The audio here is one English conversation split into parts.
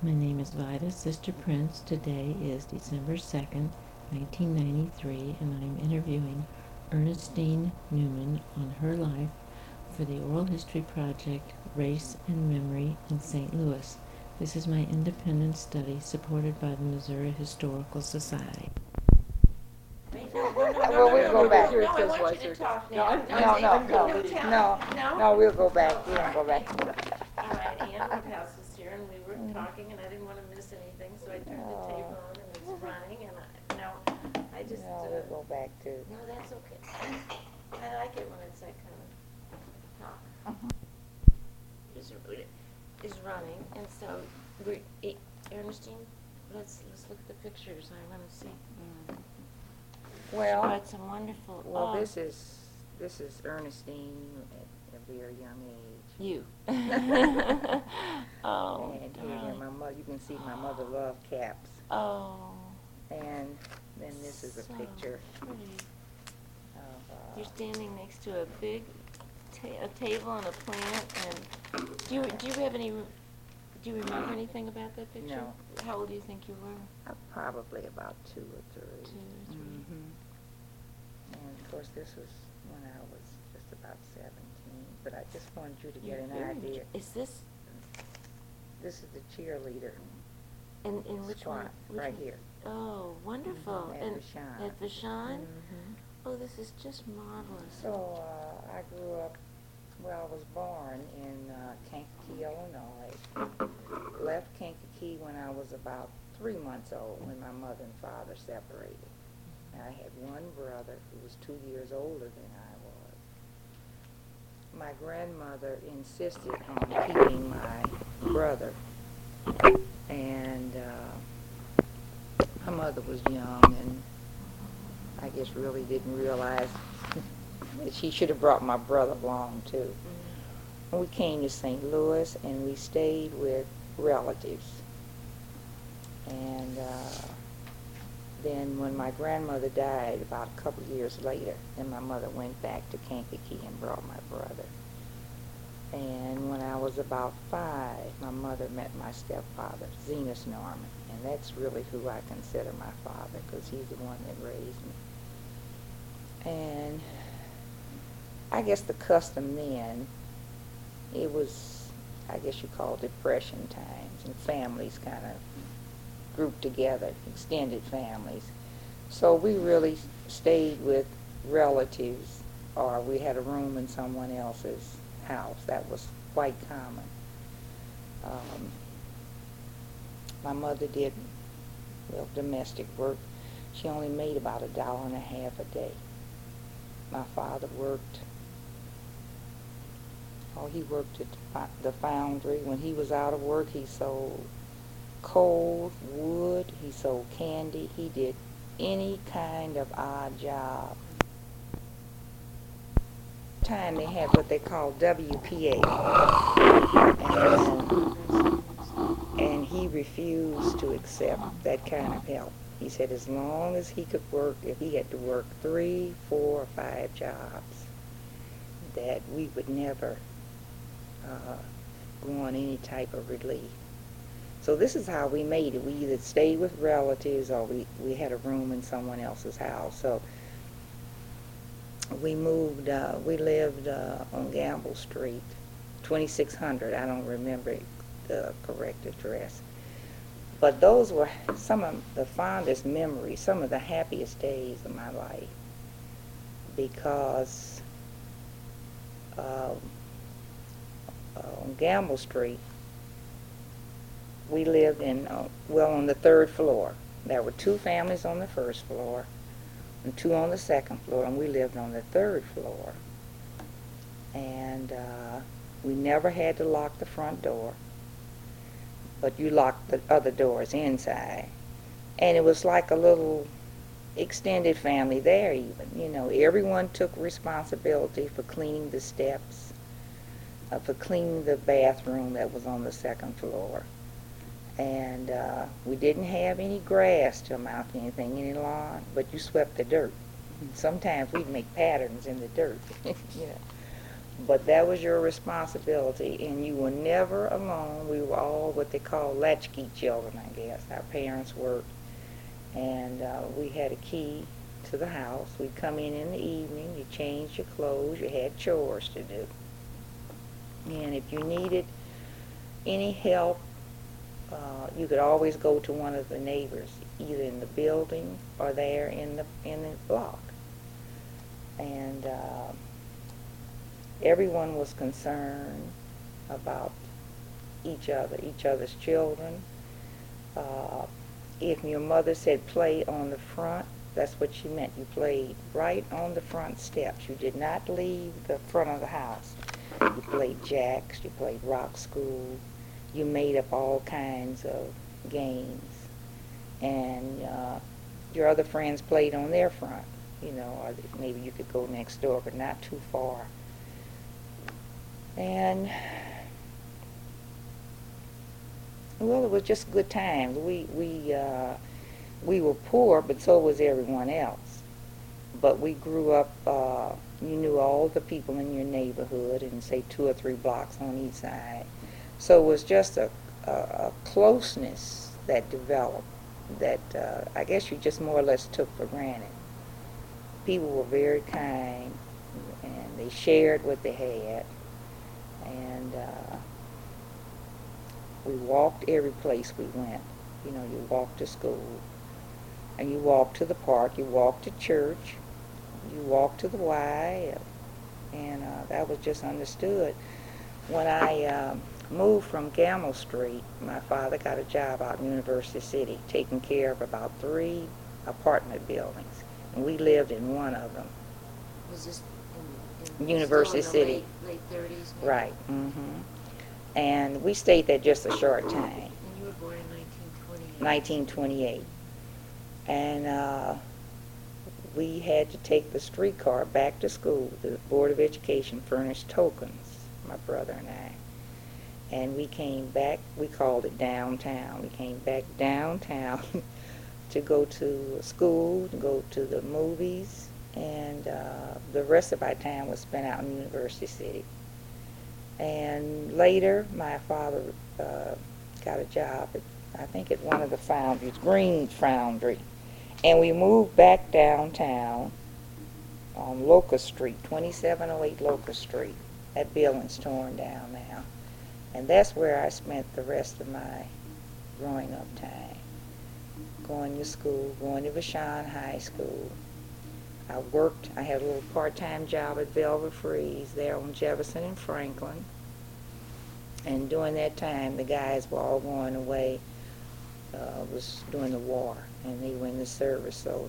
My name is Vida Sister Prince. Today is December 2nd, 1993, and I'm interviewing Ernestine Newman on her life for the Oral History Project Race and Memory in St. Louis. This is my independent study supported by the Missouri Historical Society. No, no, no, Well, no, we'll no, go no, back. No, I want you to talk now. No, no, no, no, no, No? no, we'll go back, we won't go back. Talking, and I didn't want to miss anything, so I turned the tape on, and it's running, and I, no, I just, No, uh, we'll go back to, no, that's okay. I like it when it's that kind of talk. Uh-huh. Is, is running, and so, we, eh, Ernestine, let's, let's look at the pictures, I want to see. well, Brought some wonderful, well, oh, this is, this is Ernestine at a very young age. You. Oh, And here, darling. my mother, you can see my mother loved caps. Oh. And then this is a So picture pretty. of, You're uh, standing next to a big ta- a table and a plant, and do you, do you have any, do you remember anything about that picture? No. How old do you think you were? uh, probably about two or three. Two or three. Mhm. And of course, this was when I was just about seventeen, but I just wanted you to get an very idea. Is this, This is the cheerleader in, in which one? spot, Which right one? here. Oh, wonderful. At And Vashon. At Vashon? Mhm. Oh, this is just marvelous. So, uh, I grew up, well, I was born in, uh, Kankakee, Illinois. Left Kankakee when I was about three months old, when my mother and father separated. I had one brother who was two years older than I. My grandmother insisted on keeping my brother, and, uh, my mother was young and I guess really didn't realize that she should have brought my brother along too. And we came to St. Louis and we stayed with relatives. And uh, then when my grandmother died about a couple years later, then my mother went back to Kankakee and brought my brother. And when I was about five, my mother met my stepfather, Zenas Norman. And that's really who I consider my father because he's the one that raised me. And I guess the custom then, it was, I guess you call it depression times, and families kind of grouped together, extended families. So we really stayed with relatives, or we had a room in someone else's house. That was quite common. Um, my mother did, well, domestic work. She only made about a dollar and a half a day. My father worked, oh, he worked at the foundry. When he was out of work, he sold coal, wood, he sold candy. He did any kind of odd job. Time they had what they call WPA. And, and he refused to accept that kind of help. He said as long as he could work, if he had to work three, four, or five jobs, that we would never uh, go on any type of relief. So this is how we made it. We either stayed with relatives or we, we had a room in someone else's house. So we moved, uh, we lived uh, on Gamble Street, 2600. I don't remember the correct address. But those were some of the fondest memories, some of the happiest days of my life. Because uh, uh, on Gamble Street, we lived in, uh, well, on the third floor. There were two families on the first floor and two on the second floor, and we lived on the third floor. And uh, we never had to lock the front door, but you locked the other doors inside. And it was like a little extended family there, even. You know, everyone took responsibility for cleaning the steps, uh, for cleaning the bathroom that was on the second floor and uh, we didn't have any grass to amount to anything in the lawn, but you swept the dirt. Sometimes we'd make patterns in the dirt, you know. But that was your responsibility, and you were never alone. We were all what they call latchkey children, I guess. Our parents worked, and uh, we had a key to the house. We'd come in in the evening, you changed your clothes, you had chores to do. And if you needed any help, uh, you could always go to one of the neighbors, either in the building or there in the in the block. And uh, everyone was concerned about each other, each other's children. Uh, if your mother said play on the front, that's what she meant. You played right on the front steps. You did not leave the front of the house. You played jacks, you played rock school, you made up all kinds of games. And uh, your other friends played on their front, you know, or maybe you could go next door, but not too far. And well, it was just good times. We we uh, we were poor, but so was everyone else. But we grew up. Uh, you knew all the people in your neighborhood, and say two or three blocks on each side. So it was just a, a, a closeness that developed that uh, I guess you just more or less took for granted. People were very kind, and they shared what they had, and uh, we walked every place we went. You know, you walked to school, and you walked to the park, you walked to church, you walked to the Y, and uh, that was just understood. When I um, moved from Gamble Street, my father got a job out in University City, taking care of about three apartment buildings, and we lived in one of them. Was this in, in University still in City. Late, late 30s? maybe? Right. hmm And we stayed there just a short time. And you were born in 1928. 1928. And uh, we had to take the streetcar back to school. The Board of Education furnished tokens, my brother and I. And we came back, we called it downtown. We came back downtown to go to school, to go to the movies, and uh, the rest of our time was spent out in University City. And later, my father uh, got a job at, I think, at one of the foundries, Green Foundry. And we moved back downtown on Locust Street, 2708 Locust Street. That building's torn down now. And that's where I spent the rest of my growing up time. Going to school, going to Vashon High School. I worked, I had a little part-time job at Velvet Freeze there on Jefferson and Franklin. And during that time, the guys were all going away, uh, was during the war, and they were in the service. So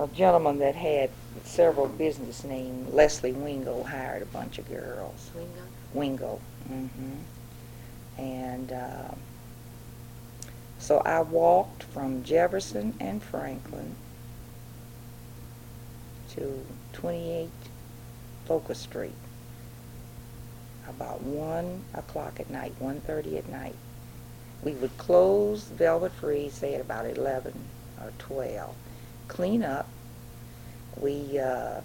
a gentleman that had several business named Leslie Wingo hired a bunch of girls. Swingo? Wingo. hmm And uh, so I walked from Jefferson and Franklin to 28 Locust Street about 1 o'clock at night, 1.30 at night. We would close Velvet Free, say at about 11 or 12, clean up. We uh,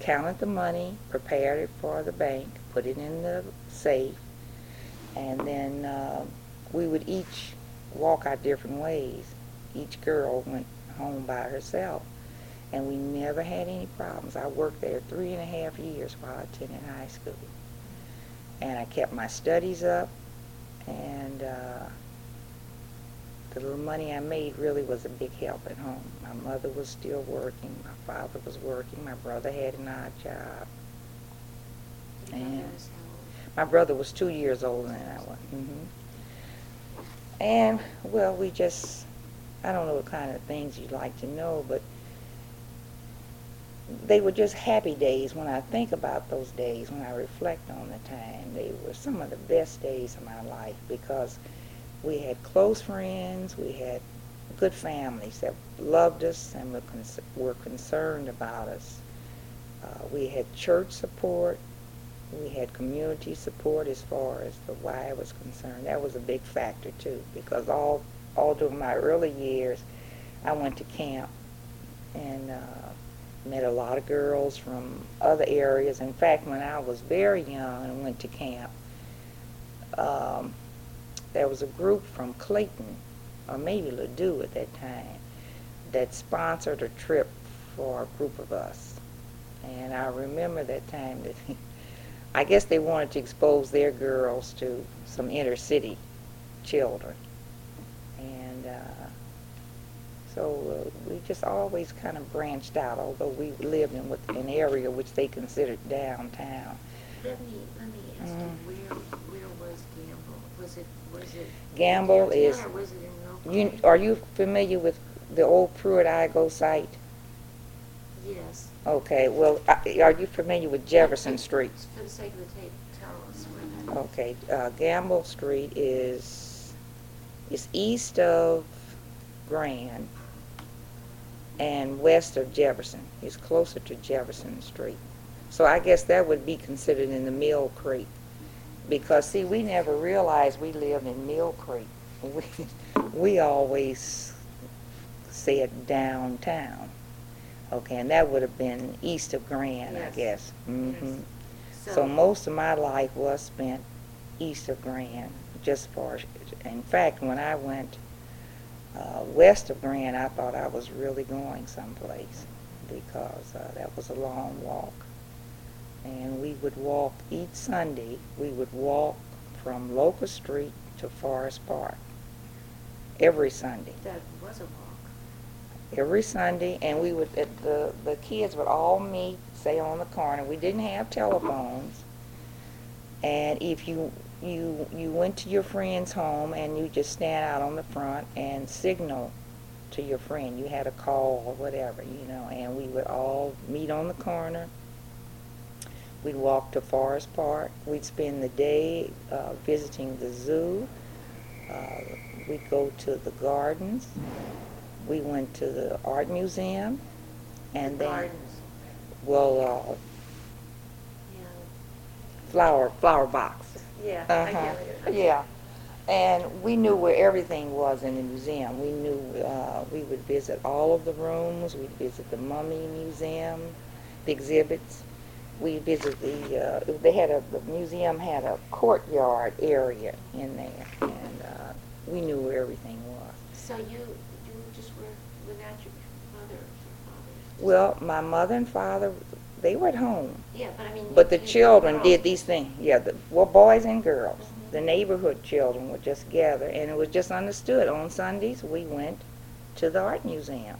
counted the money, prepared it for the bank, put it in the safe, and then uh, we would each walk our different ways. Each girl went home by herself, and we never had any problems. I worked there three and a half years while I attended high school, and I kept my studies up, and uh, the little money I made really was a big help at home. My mother was still working, my father was working, my brother had an odd job. And- was how old? My brother was two years older than I was. hmm And, well, we just, I don't know what kind of things you'd like to know, but they were just happy days when I think about those days, when I reflect on the time. They were some of the best days of my life because we had close friends, we had good families that loved us and were, cons- were concerned about us. Uh, we had church support, we had community support as far as the Y was concerned. That was a big factor too, because all all during my early years, I went to camp, and uh, met a lot of girls from other areas. In fact, when I was very young and went to camp, um, there was a group from Clayton, or maybe Ladue at that time, that sponsored a trip for a group of us. And I remember that time that I guess they wanted to expose their girls to some inner city children. And uh, so uh, we just always kind of branched out, although we lived in an area which they considered downtown. Let me, let me ask you, Mm. where, where was Gamble? Was it, was it? Gamble is, was it in you, are you familiar with the old Pruitt Igoe site? Yes. Okay, well, uh, are you familiar with Jefferson Street? For the sake of the tape, tell us where that. Okay, uh, Gamble Street is, is east of Grand and west of Jefferson. It's closer to Jefferson Street. So I guess that would be considered in the Mill Creek. Because, see, we never realized we lived in Mill Creek. We, we always said downtown. Okay, and that would have been east of Grand, I Yes. guess. hmm so most of my life was spent east of Grand, just for, in fact, when I went uh, west of Grand, I thought I was really going someplace because uh, that was a long walk. And we would walk each Sunday, we would walk from Locust Street to Forest Park every Sunday That was a walk. Every Sunday, and we would the the kids would all meet, say on the corner. We didn't have telephones, and if you you you went to your friend's home and you just stand out on the front and signal to your friend, you had a call or whatever, you know, and we would all meet on the corner. We'd walk to Forest Park. We'd spend the day uh, visiting the zoo. Uh, we'd go to the gardens. We went to the art museum, and The then Gardens, well, uh, yeah. flower flower box. Yeah, I Uh-huh. get it. Yeah, and we knew where everything was in the museum. We knew uh, we would visit all of the rooms. We'd visit the Mummy Museum, the exhibits. We visit the. Uh, they had a the museum had a courtyard area in there, and uh, we knew where everything was. So you, you just were without your mother or father? Well, my mother and father, they were at home. Yeah, but I mean. But the you- you children did these things. Yeah, the, well, boys and girls. Mhm. The neighborhood children would just gather, and it was just understood. On Sundays, we went to the art museum,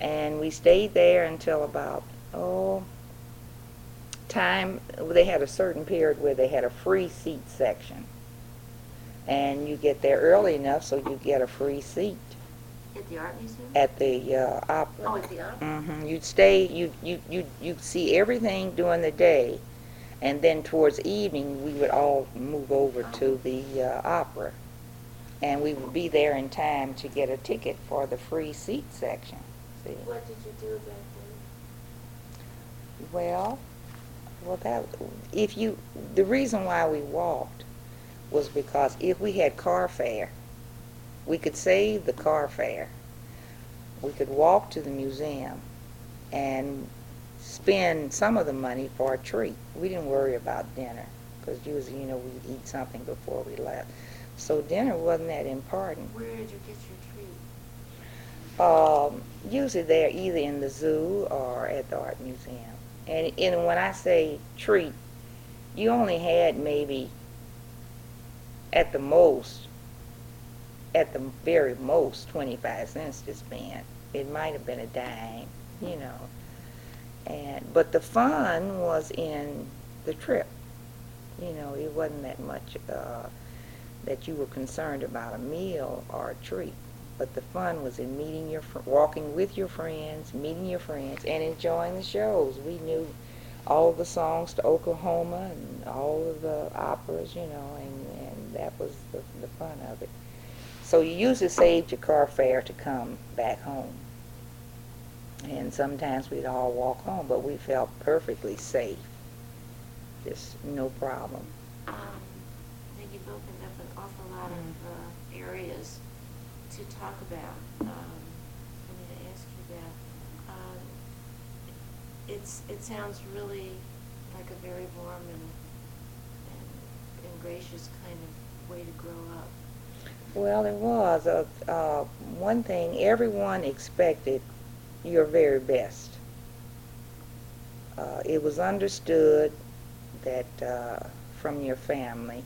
and we stayed there until about oh time. They had a certain period where they had a free seat section, and you get there early enough so you get a free seat At the art museum? at the uh, opera. Oh, at the opera? hmm You'd stay, you, you, you, you see everything during the day, and then towards evening, we would all move over to the uh, opera. And we would be there in time to get a ticket for the free seat section. See? What did you do back then? Well, well, that, if you, the reason why we walked was because if we had car fare, we could save the car fare. We could walk to the museum and spend some of the money for a treat. We didn't worry about dinner because usually, you know, we'd eat something before we left. So dinner wasn't that important. Where did you get your treat? Um, usually they're either in the zoo or at the art museum. And, and when I say treat, you only had maybe at the most, at the very most, 25 cents to spend. It might have been a dime, you know. And but the fun was in the trip. You know, it wasn't that much uh, that you were concerned about a meal or a treat. But the fun was in meeting your, fr- walking with your friends, meeting your friends, and enjoying the shows. We knew all the songs to Oklahoma and all of the operas, you know, and, and that was the, the fun of it. So you usually saved your car fare to come back home. And sometimes we'd all walk home, but we felt perfectly safe. Just no problem. Um, I think you've opened up an awful lot of uh, areas to talk about. Um, I need to ask you that. Um, it's, it sounds really like a very warm and, and, and gracious kind of way to grow up. Well, it was. Uh, uh, one thing, everyone expected your very best. Uh, it was understood that uh, from your family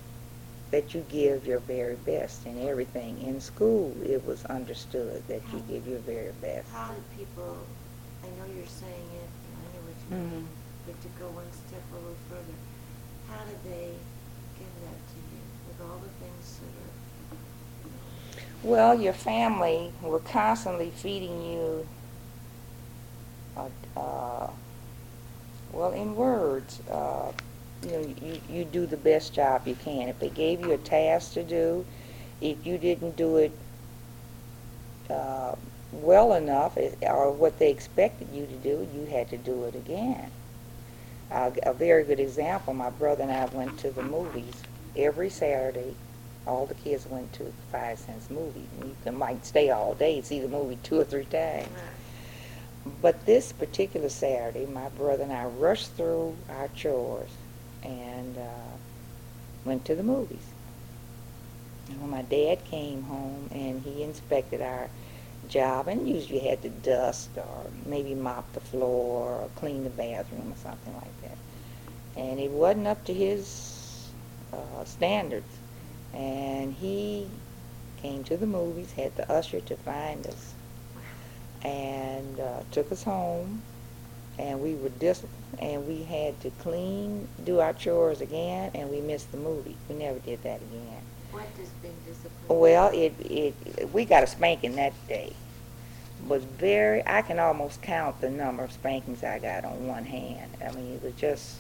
that you give your very best in everything. In school, it was understood that you give your very best. How did people, I know you're saying it, I know what you mean, Mhm. but to go one step a little further, how did they give that to you with all the things that are, you know, Well, your family were constantly feeding you, uh, uh, well, in words, uh, you know, you, you do the best job you can. If they gave you a task to do, if you didn't do it uh, well enough, eh, or what they expected you to do, you had to do it again. A very good example, my brother and I went to the movies every Saturday all the kids went to five cents movie. You can, might stay all day, and see the movie two or three times. But this particular Saturday, my brother and I rushed through our chores and uh, went to the movies. And when my dad came home and he inspected our job, and usually had to dust or maybe mop the floor or clean the bathroom or something like that. And it wasn't up to his uh, standards. And he came to the movies, had the usher to find us, and uh, took us home. And we were disciplined, and we had to clean, do our chores again, and we missed the movie. We never did that again. what does being disciplined? Well, it, it, we got a spanking that day. Was very, I can almost count the number of spankings I got on one hand. I mean, it was just,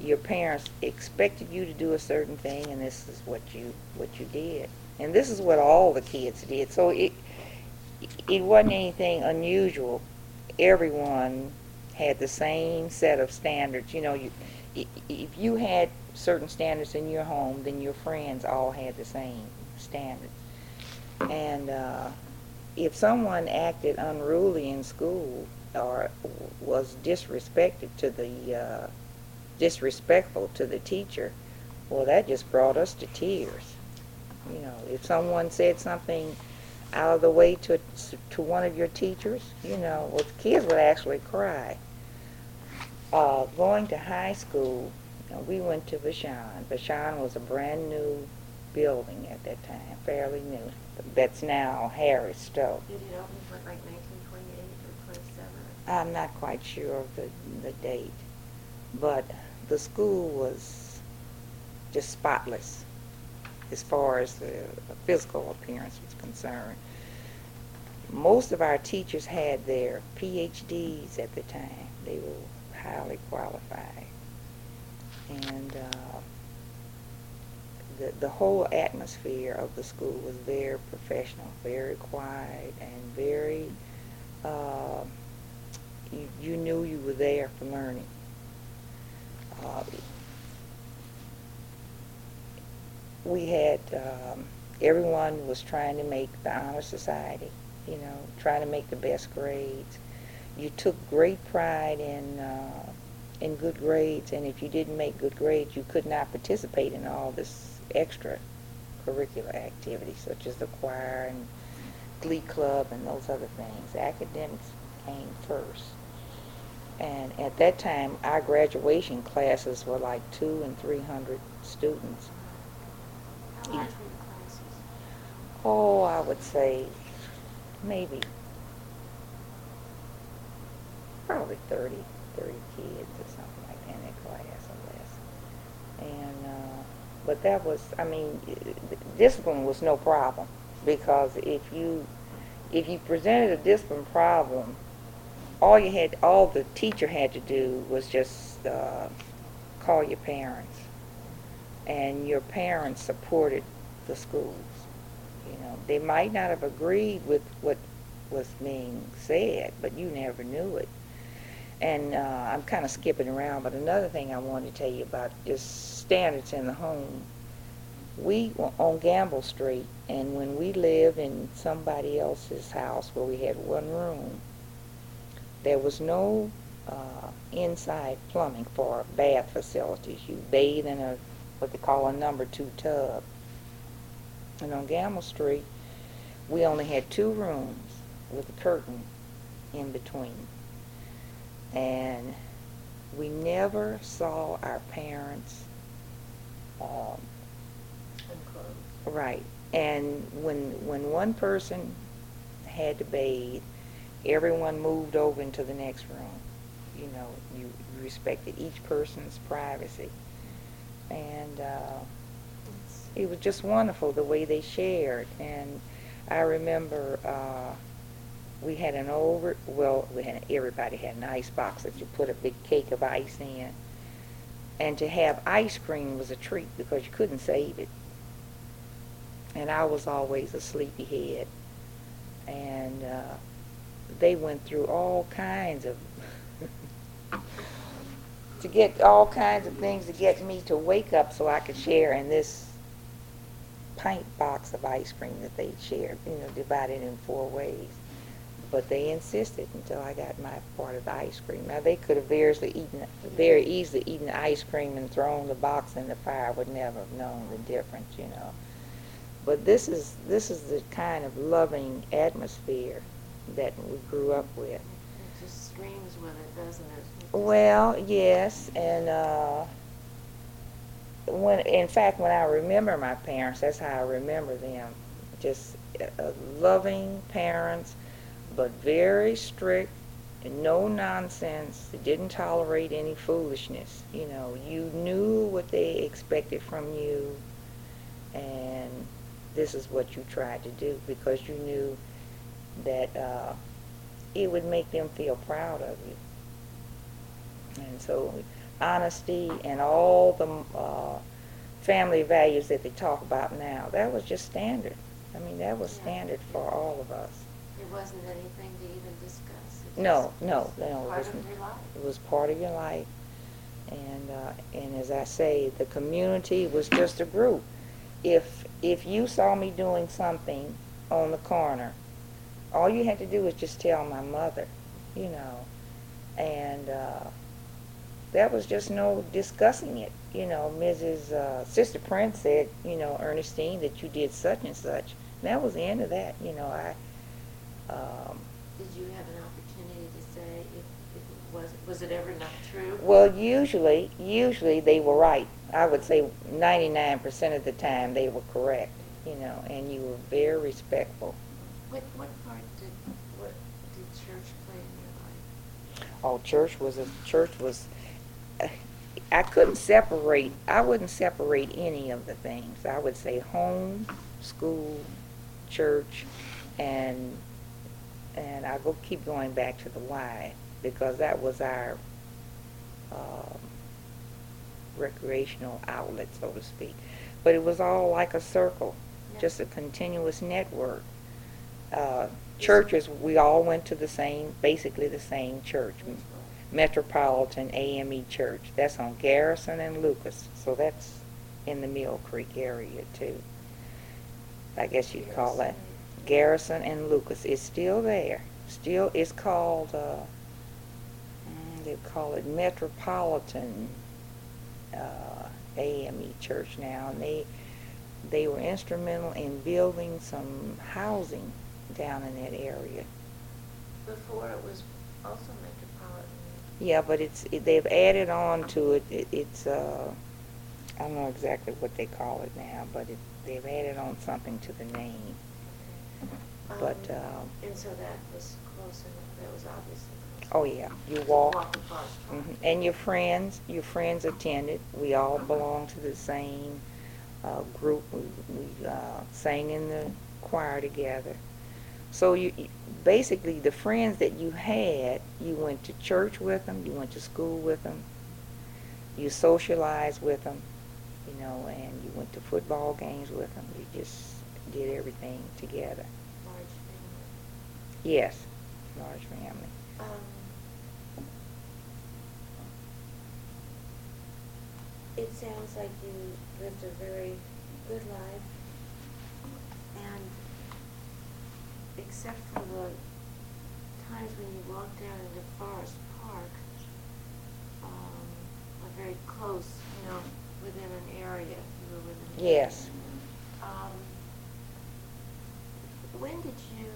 your parents expected you to do a certain thing, and this is what you, what you did. And this is what all the kids did. So it, it wasn't anything unusual. Everyone had the same set of standards. You know, you, if you had certain standards in your home, then your friends all had the same standards. And uh, if someone acted unruly in school or was disrespected to the uh, disrespectful to the teacher, well, that just brought us to tears. You know, if someone said something out of the way to to one of your teachers, you know, well, the kids would actually cry. Uh, going to high school, you know, we went to Vashon. Vashon was a brand new building at that time, fairly new. That's now Harris Stowe. Did it open for like nineteen twenty-eight or twenty-seven? I'm not quite sure of the, the date, but the school was just spotless as far as the physical appearance was concerned. Most of our teachers had their PhDs at the time. They were highly qualified. And uh, the, the whole atmosphere of the school was very professional, very quiet, and very, uh, you, you knew you were there for learning. Uh, we had, um, everyone was trying to make the honor society, you know, trying to make the best grades. You took great pride in, uh, in good grades, and if you didn't make good grades, you could not participate in all this extra curricular activities, such as the choir and glee club and those other things. Academics came first. And at that time, our graduation classes were like two and three hundred students. Oh, I would say maybe probably 30, 30 kids or something like that in that class or less. And, uh, but that was, I mean, discipline was no problem because if you, if you presented a discipline problem, all you had, all the teacher had to do was just, uh, call your parents. And your parents supported the schools. You know, they might not have agreed with what was being said, but you never knew it. And uh, I'm kind of skipping around, but another thing I wanted to tell you about is standards in the home. We were on Gamble Street, and when we lived in somebody else's house where we had one room, there was no uh, inside plumbing for bath facilities. You bathe in a, what they call a number two tub. And on Gamble Street, we only had two rooms with a curtain in between. And we never saw our parents um, Right. And when when one person had to bathe, everyone moved over into the next room. You know, you, respected each person's privacy. And uh, it was just wonderful the way they shared. And I remember uh, we had an over, well, we had, everybody had an ice box that you put a big cake of ice in. And to have ice cream was a treat because you couldn't save it and I was always a sleepyhead. And uh, they went through all kinds of to get all kinds of things to get me to wake up so I could share in this pint box of ice cream that they shared, you know, divided in four ways. But they insisted until I got my part of the ice cream. Now they could have very easily eaten, very easily eaten the ice cream and thrown the box in the fire. Would never have known the difference, you know. But this is this is the kind of loving atmosphere that we grew up with. It just screams with it, doesn't it? Well, yes, and uh, when in fact when I remember my parents, that's how I remember them. Just uh, loving parents, but very strict, and no nonsense. They didn't tolerate any foolishness. You know, you knew what they expected from you, and this is what you tried to do because you knew that uh, it would make them feel proud of you. And so, honesty and all the uh, family values that they talk about now, that was just standard. I mean, that was Yeah. standard for all of us. It wasn't anything to even discuss. It No, no, was no, it Part your life. It was part of your life. And, uh, and as I say, the community was just a group. If, if you saw me doing something on the corner, all you had to do was just tell my mother, you know. And uh, that was just no discussing it. You know, Mrs. Uh, Sister Prince said, you know, Ernestine, that you did such and such. And that was the end of that. You know, I, um, Did you have an opportunity to say if, if it was, was it ever not true? Well, usually, usually they were right. I would say 99% of the time they were correct, you know, and you were very respectful. What, what part did, what did church play in your life? Oh, church was a church was. I couldn't separate. I wouldn't separate any of the things. I would say home, school, church, and and I go keep going back to the Y because that was our um, recreational outlet, so to speak. But it was all like a circle, Yeah. just a continuous network. Uh, churches, we all went to the same, basically the same church, Metropolitan AME Church. That's on Garrison and Lucas, so that's in the Mill Creek area too. I guess you'd call that Garrison and Lucas. It's still there. Still, it's called. Uh, mm, they call it Metropolitan uh, AME Church now, and they they were instrumental in building some housing down in that area. Before it was also metropolitan. Yeah, but it's it, they've added on to it. it it's uh, I don't know exactly what they call it now, but it, they've added on something to the name. But Um, uh, And so that was close enough, that was obviously close. oh yeah, you walk. Walk across. Mhm. And your friends, your friends attended. We all belonged to the same uh, group. We, we uh, sang in the choir together. So you basically the friends that you had, you went to church with them, you went to school with them, you socialized with them, you know, and you went to football games with them. You just did everything together. Large family. Yes, large family. Um, It sounds like you lived a very good life, and except for the times when you walked out into Forest Park, um, are very close, you know, within an area, you were within. an Yes. Um, when did you,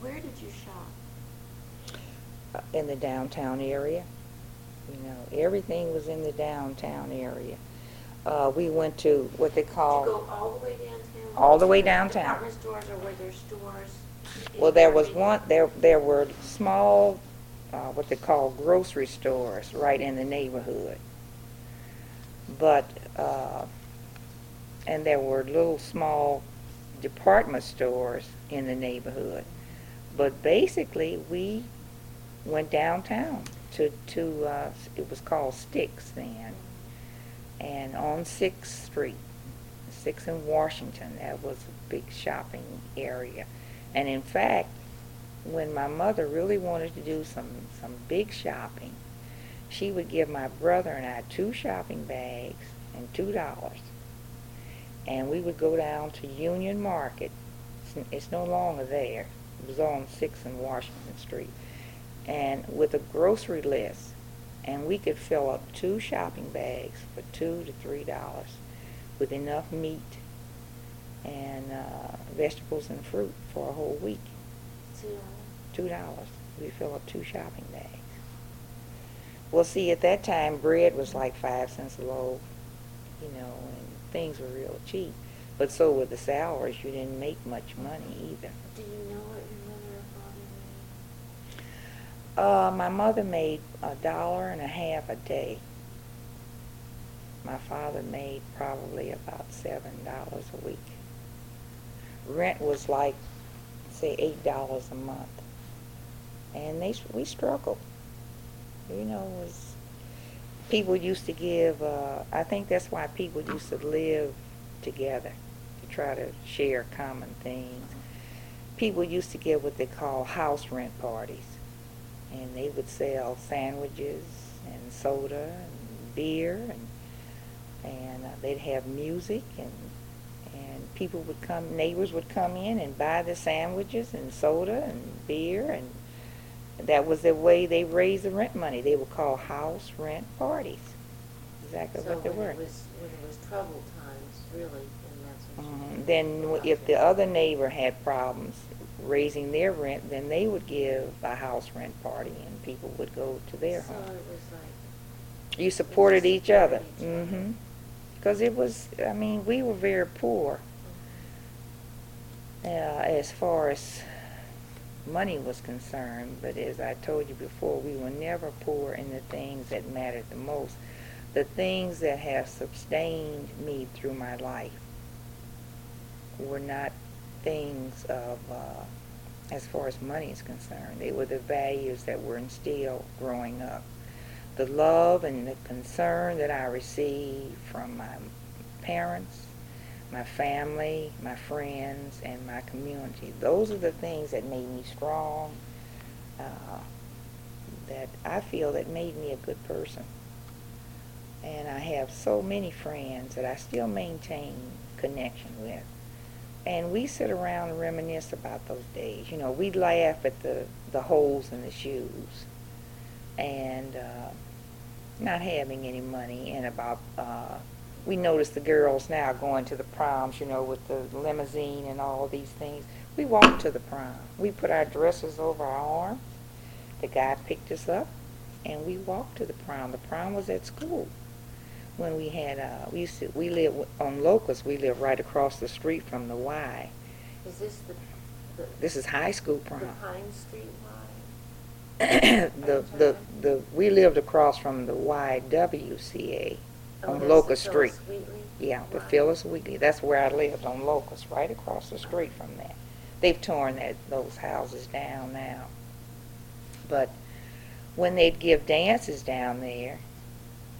where did you shop? uh, in the downtown area. You know, everything was in the downtown area. Uh, we went to what they Did you call, go all the way downtown? All the way downtown. Department stores, or were there stores? Well, there was one, there, there were small, uh, what they call grocery stores right in the neighborhood. But, uh, and there were little small department stores in the neighborhood. But basically, we went downtown to, to, uh, it was called Sticks then. And on Sixth Street, Sixth and Washington, that was a big shopping area. And in fact, when my mother really wanted to do some, some big shopping, she would give my brother and I two shopping bags and two dollars. And we would go down to Union Market. It's, it's no longer there. It was on Sixth and Washington Street. And with a grocery list. And we could fill up two shopping bags for two to three dollars with enough meat and uh, vegetables and fruit for a whole week. Two dollars. We fill up two shopping bags. Well, see, at that time, bread was like five cents a loaf, you know, and things were real cheap. But so were the salaries. You didn't make much money either. do you know what your mother or father made? Uh, my mother made a dollar and a half a day. My father made probably about seven dollars a week. Rent was like, say, eight dollars a month, and they we struggled. You know, was people used to give. Uh, I think that's why people used to live together to try to share common things. People used to give what they call house rent parties and they would sell sandwiches and soda and beer and and uh, they'd have music and people would come neighbors would come in and buy the sandwiches and soda and beer and that was the way they raised the rent money they were called house rent parties exactly So what they when were it was, when it was troubled times, really, and that's what you. Mhm. Then if the other neighbor had problems raising their rent, then they would give a house rent party and people would go to their So home. it was like, You supported each other. each other. hmm Because it was, I mean, we were very poor as far as money was concerned, but as I told you before, we were never poor in the things that mattered the most. The things that have sustained me through my life were not things of, uh, as far as money is concerned, they were the values that were instilled growing up. The love and the concern that I received from my parents, my family, my friends, and my community. Those are the things that made me strong, uh, that I feel that made me a good person. And I have so many friends that I still maintain connection with. And we sit around and reminisce about those days. You know, we laugh at the, the holes in the shoes and uh, not having any money and about uh, we notice the girls now going to the proms, you know, with the limousine and all these things. We walked to the prom. We put our dresses over our arms. The guy picked us up, and we walked to the prom. The prom was at school. When we had, uh, we used to, we live on Locust. We live right across the street from the Y. is this the, the, This is high school prom. the. Pine Street Y. the, the, the, we lived across from the YWCA on Locust Street. Yeah, the line. Phyllis Wheatley. That's where I lived on Locust, right across the street from that. They've torn that those houses down now. But when they'd give dances down there,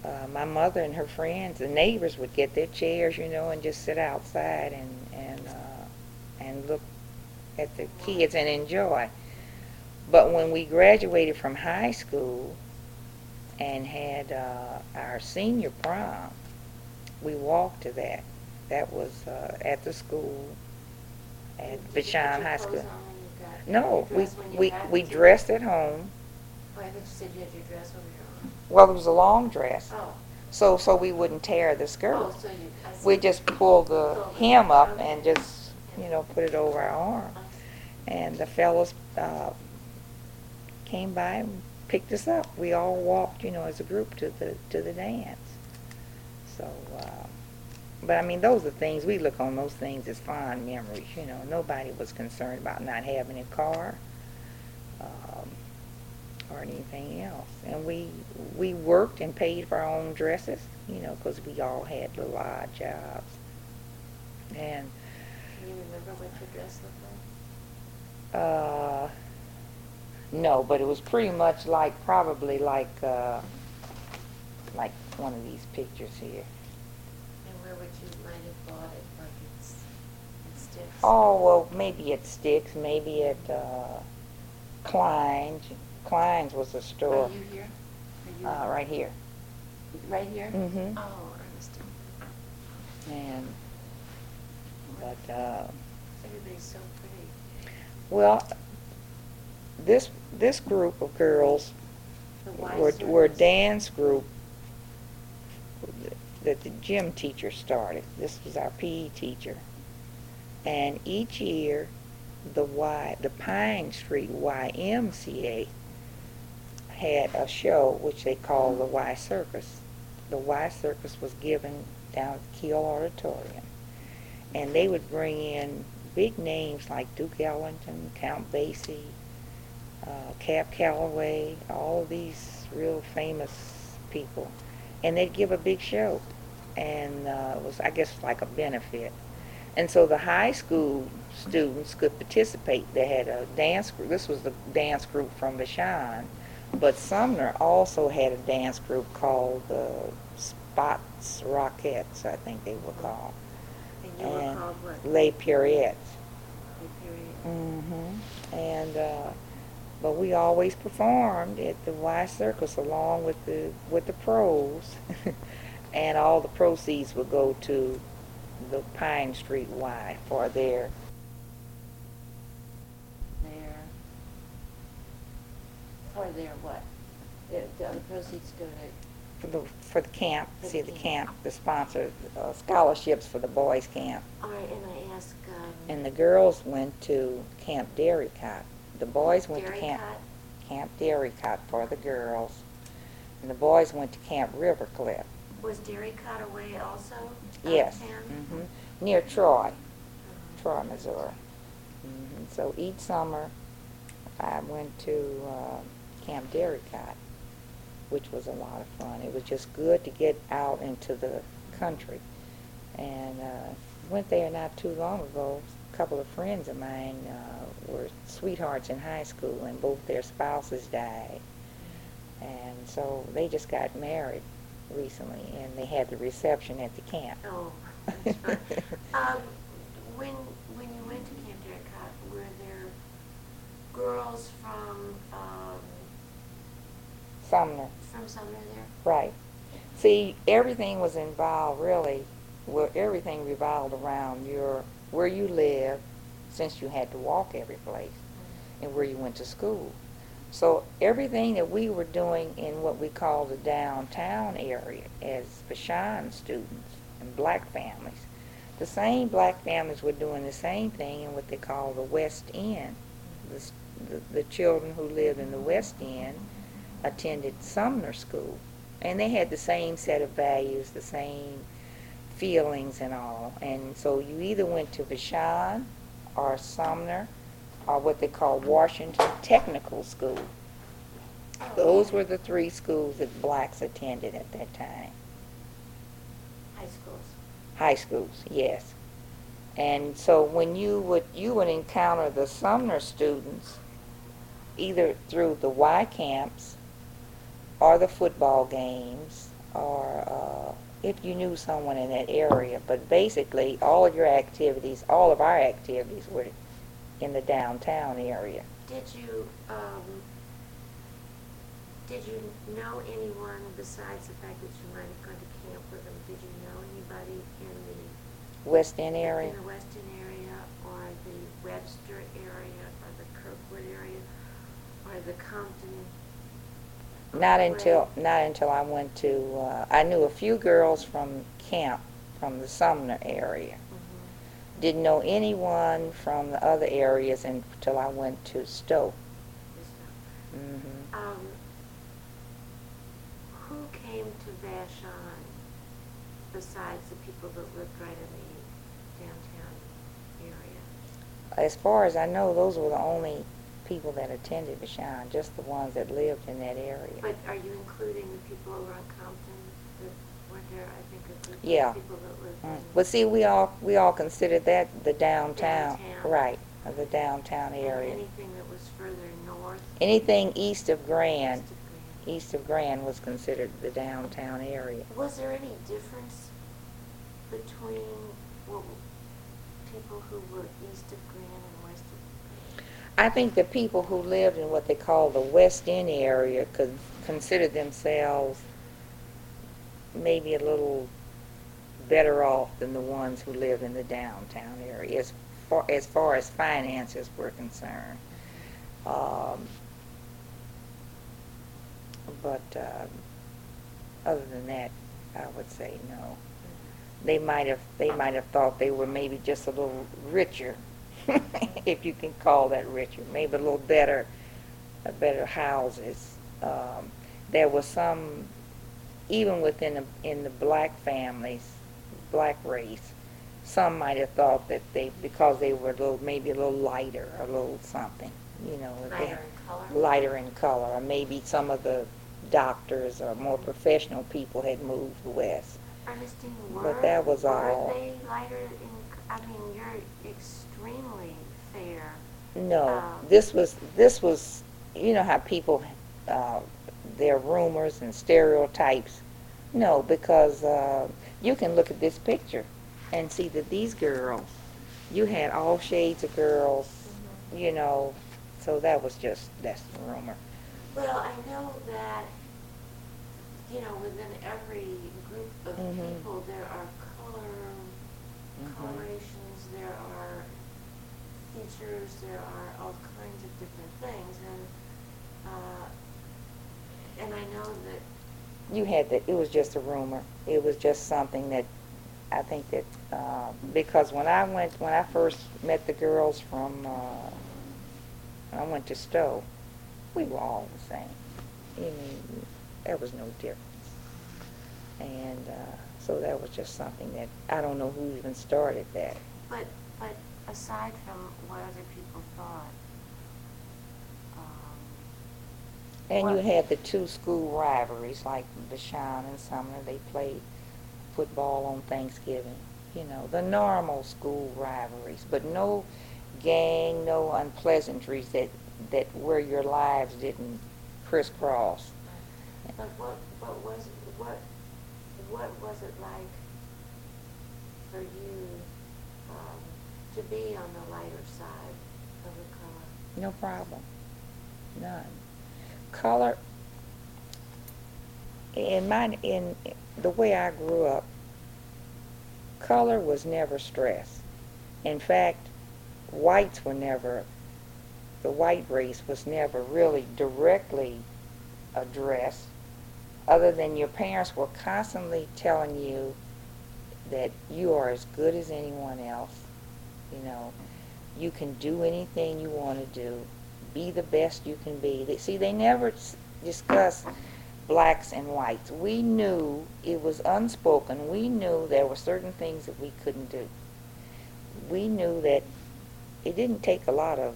uh, my mother and her friends, the neighbors would get their chairs, you know, and just sit outside and and uh, and look at the kids and enjoy. But when we graduated from high school and had uh, our senior prom, we walked to that. That was uh, at the school at Did you put Vashon your High School. No, we dress when you we we dressed at home. Oh, I thought you said you had your dress over your arm. Well, it was a long dress, Oh, so, so we wouldn't tear the oh, skirt. so you, We just pulled the hem up and just, you know, put it over our arm. And the fellows uh, came by and picked us up. We all walked, you know, as a group to the to the dance. So, uh, but I mean, those are things we look on. Those things as fond memories. You know, nobody was concerned about not having a car um, or anything else. And we we worked and paid for our own dresses. You know, because we all had little odd jobs. And you remember what your dress looked like? Uh, no, but it was pretty much like, probably like, uh, like one of these pictures here. And where would you might have bought it, like it's, it Stix? Oh, well, maybe at Stix, maybe at, uh, Klein's. Klein's was a store, Are you here? Are uh, right here. Right here? Mm-hmm. Oh, Ernestine. And, but, uh, Everybody's so pretty. well, this, this group of girls were, were a dance group that the gym teacher started. This was our PE teacher. And each year, the Y, the Pine Street YMCA had a show which they called the Y Circus. The Y Circus was given down at the Kiel Auditorium. And they would bring in big names like Duke Ellington, Count Basie, uh, Cab Calloway, all of these real famous people, and they'd give a big show, and uh, it was I guess like a benefit, and so the high school students could participate. They had a dance group. This was the dance group from Vashon, but Sumner also had a dance group called the Spots Rockettes, I think they were called, And you were and called what? Les Pierrettes. The period. hmm And uh, but we always performed at the Y Circus along with the with the pros, and all the proceeds would go to the Pine Street Y for their Their, for their what? The, the proceeds go to, for the for the camp. The See the camp. camp, the sponsor uh, scholarships for the boys' camp, all right, and I ask, um. and the girls went to Camp Derricotte. The boys went to Dairy Camp Cut? Camp Derricotte for the girls, and the boys went to Camp Rivercliff. Was Dairy Cut away also? out of Yes, town? hmm near Troy. Troy, Missouri. hmm So each summer, I went to uh, Camp Derricotte, which was a lot of fun. It was just good to get out into the country. And uh, went there not too long ago. A couple of friends of mine uh, were sweethearts in high school, and both their spouses died. And so they just got married recently, and they had the reception at the camp. Oh, that's. Um, when, when you went to Camp Dairy were there girls from, um, Sumner, from Sumner there? right. See, everything was involved really, well, everything revolved around your, where you live, since you had to walk every place, and where you went to school. So everything that we were doing in what we call the downtown area as Vashon students and black families, the same black families were doing the same thing in what they call the West End. The, the, children who lived in the West End attended Sumner School, and they had the same set of values, the same feelings and all. And so you either went to Vashon or Sumner or what they call Washington Technical School. Those were the three schools that blacks attended at that time. High schools. High schools, yes. And so when you would you would encounter the Sumner students either through the Y camps or the football games or uh, if you knew someone in that area. But basically, all of your activities, all of our activities were in the downtown area. Did you, um, did you know anyone besides the fact that you might have gone to camp with them? Did you know anybody in the West End area. in the West End area or the Webster area or the Kirkwood area or the Compton? Not until not until I went to. Uh, I knew a few girls from camp from the Sumner area. Mhm. Didn't know anyone from the other areas until I went to Stowe. Hmm. Um, who came to Vashon besides the people that lived right in the downtown area? As far as I know, those were the only people that attended Vashon, just the ones that lived in that area. But are you including the people around Compton that were there, I think, a group Yeah. people that lived Mm. in? But see, we all we all considered that the downtown, Downtown. right, of the downtown and area. anything that was further north? Anything east of Grand, east of Grand? east of Grand was considered the downtown area. Was there any difference between, well, people who were east of Grand and west of Grand? I think the people who lived in what they call the West End area could consider themselves maybe a little better off than the ones who lived in the downtown area as far as, far as finances were concerned. Um, but um, other than that, I would say no. They might have they might have thought they were maybe just a little richer, if you can call that richer, maybe a little better, uh, better houses. Um, there was some, even within the, in the black families, black race, some might have thought that they because they were a little maybe a little lighter, a little something, you know, Lighter in color? lighter in color, or maybe some of the doctors or more professional people had moved west. Ernestine, But that was all. were they lighter in, I mean, you're extremely fair. No, Um, this was this was you know how people uh, their rumors and stereotypes. No, because uh, you can look at this picture and see that these girls, you had all shades of girls, you know. So that was just that's the rumor. Well, I know that, you know, within every group of Mhm. people, there are color Mhm. colorations, there are features, there are all kinds of different things, and, uh, and I know that You had that. It was just a rumor. It was just something that I think that uh, because when I went when I first met the girls from uh, when I went to Stowe, we were all the same. I mean, there was no difference. And uh, so that was just something that I don't know who even started that. But aside from what other people thought, um, And you What- had the two school rivalries, like Vashon and Sumner. They played football on Thanksgiving. You know, the normal school rivalries, but no gang, no unpleasantries that, that where your lives didn't crisscross. but what, what was, what, what was it like for you, to be on the lighter side of the color? No problem. None. Color, in my, in the way I grew up, color was never stressed. In fact, whites were never, the white race was never really directly addressed, other than your parents were constantly telling you that you are as good as anyone else, you know, you can do anything you want to do, be the best you can be. They, see, they never s- discussed blacks and whites. We knew it was unspoken. We knew there were certain things that we couldn't do. We knew that it didn't take a lot of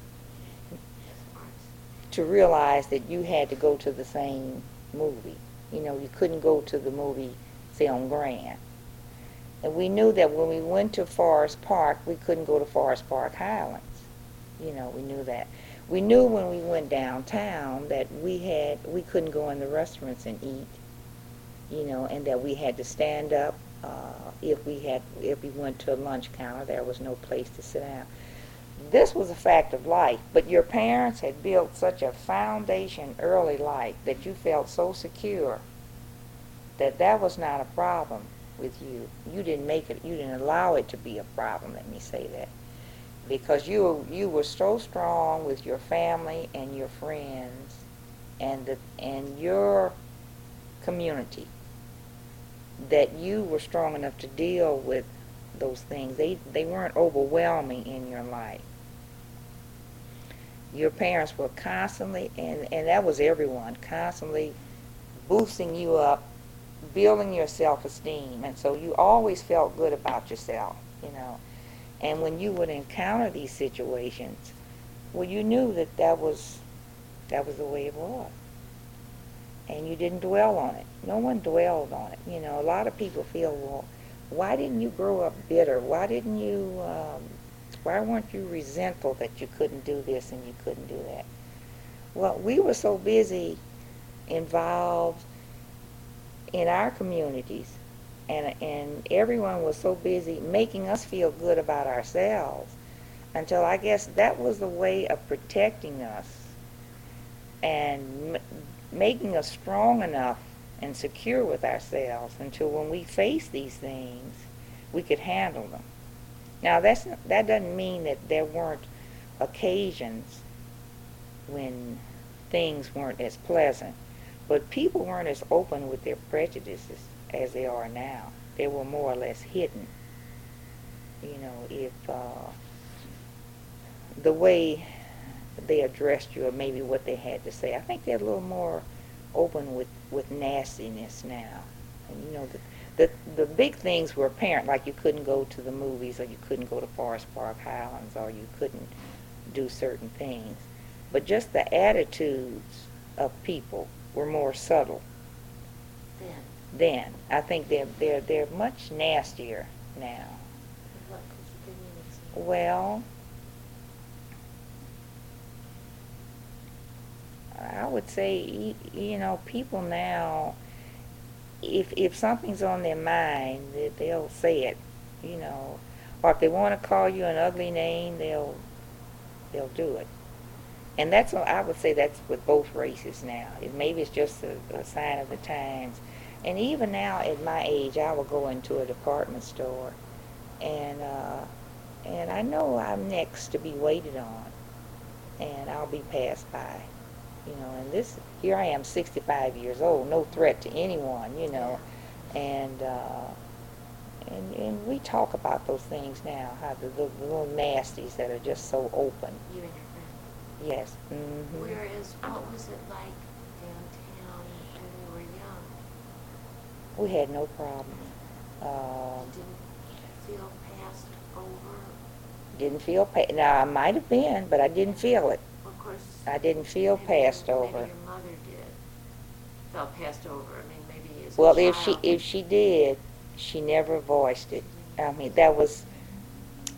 to realize that you had to go to the same movie. You know, you couldn't go to the movie, say, on Grand. And we knew that when we went to Forest Park, we couldn't go to Forest Park Highlands. You know, we knew that. We knew when we went downtown that we had we couldn't go in the restaurants and eat. You know, and that we had to stand up uh, if we had if we went to a lunch counter. There was no place to sit down. This was a fact of life, but your parents had built such a foundation early life that you felt so secure that that was not a problem with you. You didn't make it, you didn't allow it to be a problem, let me say that. Because you, you were so strong with your family and your friends and the, and your community that you were strong enough to deal with those things. They they weren't overwhelming in your life. Your parents were constantly and, and that was everyone, constantly boosting you up, building your self esteem and so you always felt good about yourself, you know. And when you would encounter these situations, well you knew that that was that was the way it was and you didn't dwell on it. No one dwelled on it. You know, a lot of people feel, well, why didn't you grow up bitter? Why didn't you, um, why weren't you resentful that you couldn't do this and you couldn't do that? Well, we were so busy involved in our communities and, and everyone was so busy making us feel good about ourselves until I guess that was the way of protecting us and m- making us strong enough and secure with ourselves until when we face these things, we could handle them. Now, that's that doesn't mean that there weren't occasions when things weren't as pleasant, but people weren't as open with their prejudices as they are now. They were more or less hidden. You know, if uh, the way they addressed you or maybe what they had to say. I think they're a little more open with, with nastiness now. And you know, the, the, the big things were apparent, like you couldn't go to the movies or you couldn't go to Forest Park Highlands or you couldn't do certain things. But just the attitudes of people were more subtle Then, then. I think they're, they're, they're much nastier now. what, could you give me an example? Well, I would say, you know, people now, if if something's on their mind, they- they'll say it, you know, or if they want to call you an ugly name, they'll they'll do it. And that's what I would say that's with both races now. Maybe it's just a, a sign of the times. And even now, at my age, I will go into a department store, and uh, and I know I'm next to be waited on, and I'll be passed by, you know. And this, here I am, 65 years old, no threat to anyone, you know, and uh, and and we talk about those things now, how the, the, the little nasties that are just so open. Friend. Yes. Mm-hmm. Whereas, what was it like downtown when you were young? We had no problem. Um, didn't feel passed over? didn't feel pa- now I might have been, but I didn't feel it. Of course. I didn't feel maybe- passed over. Maybe your mother did, felt passed over, I mean, maybe as a Well, if she if she did, she never voiced it. I mean, that was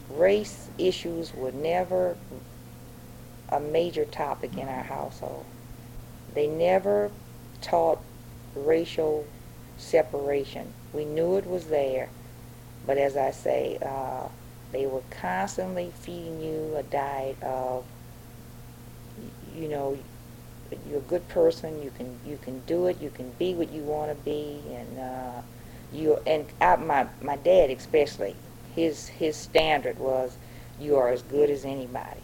race issues were never a major topic in our household. They never taught racial separation. We knew it was there, but as I say, uh, they were constantly feeding you a diet of, you know, you're a good person. You can you can do it. You can be what you want to be, and uh, you and I, my my dad especially, his his standard was you are as good as anybody,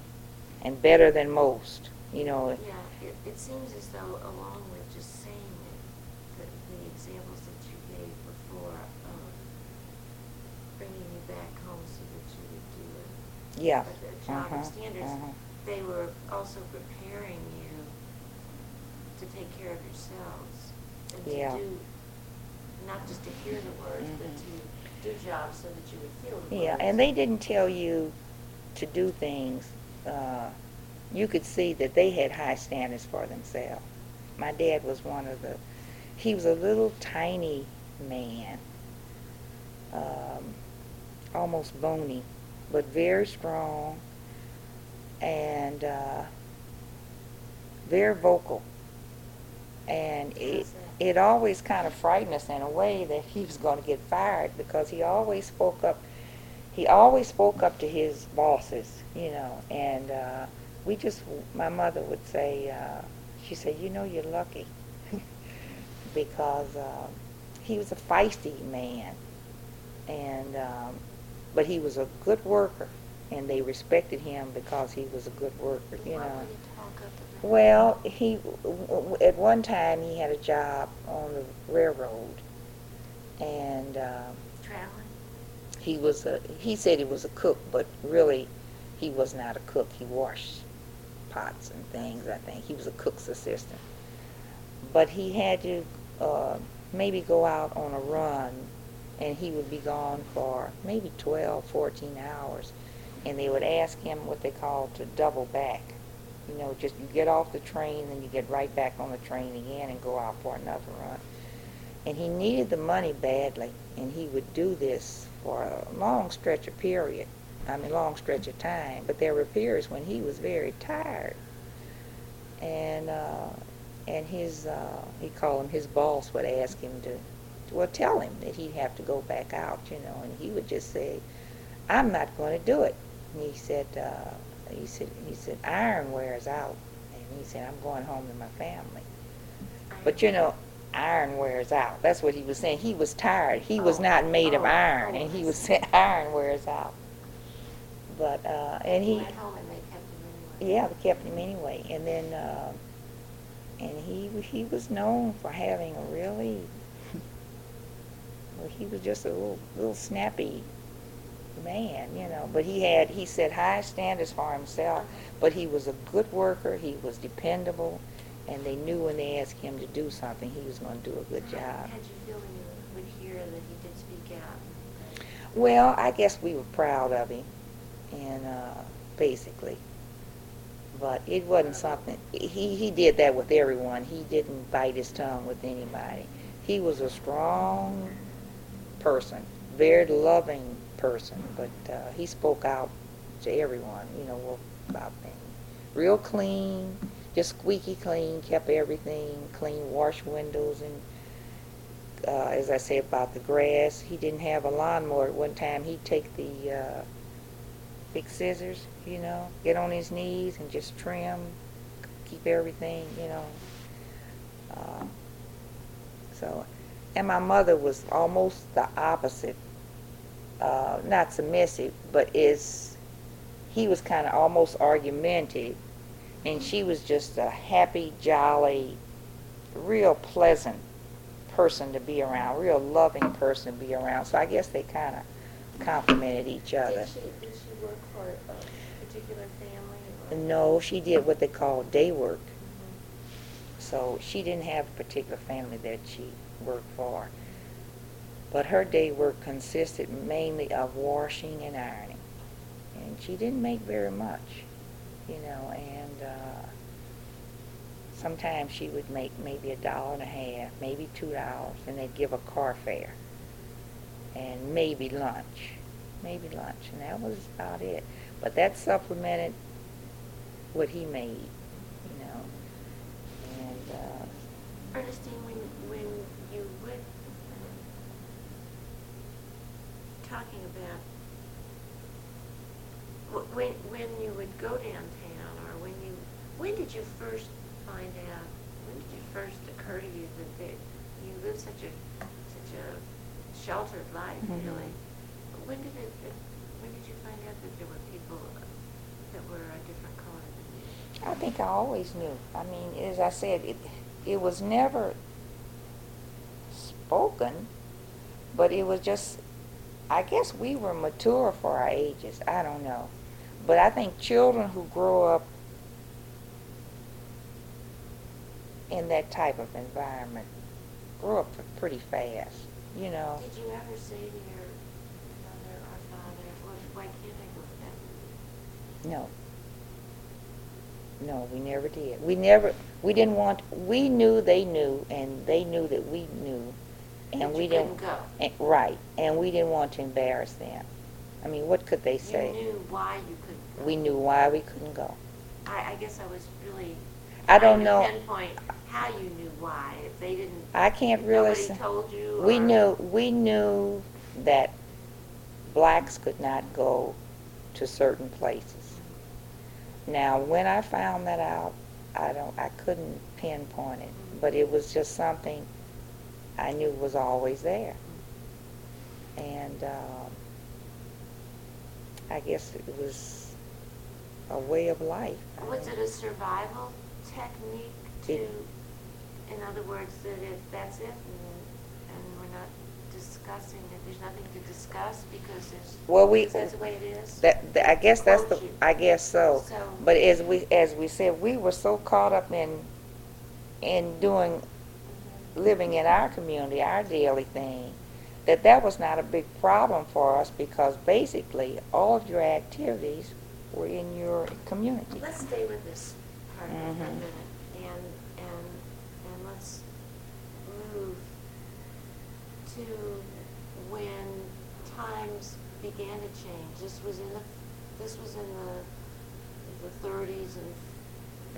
and better than most. You know, Yeah, it, it seems as though along with just saying it, the, the examples that you gave before, um, bringing you back home so that you would do it. yeah. The job Uh-huh, standards, uh-huh. they were also preparing you to take care of yourselves and Yeah. to do, not just to hear the words, but Mhm. to do jobs so that you would feel the words. Yeah, and they didn't tell you to do things. Uh, you could see that they had high standards for themselves. My dad was one of the, he was a little tiny man, um, almost bony, but very strong and uh, very vocal. And it, it always kind of frightened us in a way that he was going to get fired because he always spoke up. He always spoke up to his bosses, you know, and uh, we just, my mother would say, uh, she said, you know, you're lucky because uh, he was a feisty man, and um, but he was a good worker, and they respected him because he was a good worker, you What know. would he talk up about? Well, he, w- w- at one time, he had a job on the railroad, and um, Traveling? He was a, he said he was a cook, but really, he was not a cook. He washed pots and things, I think. He was a cook's assistant. But he had to uh, maybe go out on a run, and he would be gone for maybe 12, 14 hours. And they would ask him what they called to double back. You know, just you get off the train, then you get right back on the train again and go out for another run. And he needed the money badly, and he would do this for a long stretch of period. I mean, long stretch of time. But there were periods when he was very tired. And uh, and his uh, he called him his boss would ask him to, well, tell him that he'd have to go back out, you know, and he would just say, "I'm not going to do it." And he said, uh, he said, he said, iron wears out, and he said, "I'm going home to my family." But you know, iron wears out. That's what he was saying. He was tired. He was Oh, not made of oh, iron, and he was saying iron wears out. But uh, and he, went home and they kept him anyway. yeah, they kept him anyway. And then, uh, and he he was known for having a really, well, he was just a little little snappy man, you know. But he had he set high standards for himself. But he was a good worker. He was dependable, and they knew when they asked him to do something, he was going to do a good job. How'd you feel when you would hear that he did speak out? Well, I guess we were proud of him, and uh, basically, but it wasn't something. He he did that with everyone. He didn't bite his tongue with anybody. He was a strong person, very loving person, but uh, he spoke out to everyone. You know about things. Real clean, just squeaky clean. Kept everything clean. Washed windows and uh, as I say about the grass, he didn't have a lawnmower at one time. He'd take the uh, big scissors, you know, get on his knees and just trim, keep everything, you know. Uh, so, and my mother was almost the opposite. Uh, not submissive, but is he was kind of almost argumentative, and she was just a happy, jolly, real pleasant person to be around, real loving person to be around. So I guess they kind of complemented each other. Did she, did she work for a particular family? No, she did what they call day work. Mhm. So she didn't have a particular family that she worked for. But her day work consisted mainly of washing and ironing. And she didn't make very much, you know, and sometimes she would make maybe a dollar and a half, maybe two dollars, and they'd give a car fare. And maybe lunch, maybe lunch, and that was about it. But that supplemented what he made, you know. And uh, Ernestine, when, when you would, talking about, wh- when, when you would go downtown, or when you, when did you first find out, when did it first occur to you that there, you lived such a, such a sheltered life, Mhm. really? When did it, it- when did you find out that there were people that were a different color than you? I think I always knew. I mean, as I said, it, it was never spoken, but it was just, I guess we were mature for our ages. I don't know. But I think children who grow up in that type of environment grow up pretty fast, you know. Did you ever say to your mother or father, "Well, why can't I go that? No. No, we never did. We never, we didn't want, we knew they knew, and they knew that we knew. And That we didn't. go. eh, Right, and we didn't want to embarrass them. I mean, what could they say? You knew why you couldn't go. We knew why we couldn't go. I, I guess I was really. I don't know. to pinpoint how you knew why, if they didn't. I can't really Nobody say. told you, We or- knew, we knew that blacks could not go to certain places. Now, when I found that out, I don't, I couldn't pinpoint it, but it was just something I knew was always there. And, um, I guess it was a way of life. I Was it a survival technique to, It- in other words, that if that's it and, and we're not discussing it, there's nothing to discuss because it's, Well, we- that's the way it is? That, that- I guess that's the, you. I guess so. So- But as we, as we said, we were so caught up in, in doing, living in our community, our daily thing, that that was not a big problem for us because basically all of your activities were in your community. Let's stay with this part of it for a Mhm. minute, and, and, and let's move to when times began to change. This was in the, this was in the, the thirties and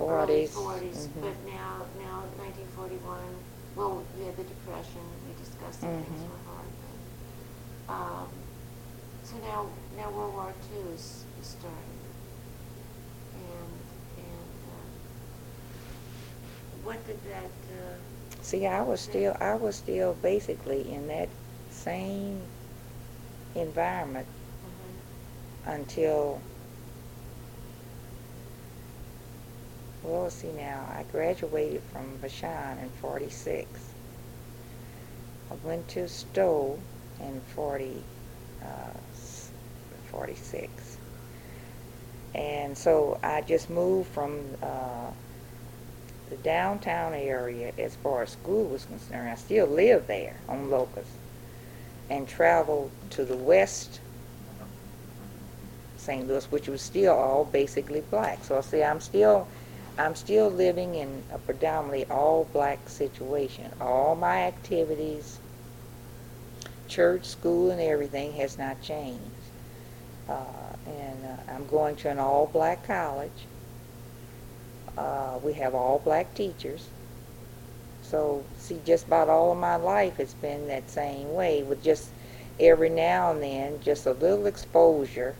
early 40s, forties, mhm. but now, now nineteen forty-one, well, we had the depression, we discussed that things Mhm. were hard then. Um, so now, now World War II is, is starting. And, and, uh, what did that, uh, See, I was still, I was still basically in that same environment mhm. until, well, see now, I graduated from Vashon in 46. I went to Stowe in 40, uh, 46. And so I just moved from uh, the downtown area as far as school was concerned. I still live there on Locust and traveled to the west St. Louis, which was still all basically black. So I say I'm still, I'm still living in a predominantly all black situation. All my activities, church, school, and everything has not changed. Uh, and uh, I'm going to an all black college. Uh, we have all black teachers. So, see, just about all of my life it's been that same way, with just every now and then just a little exposure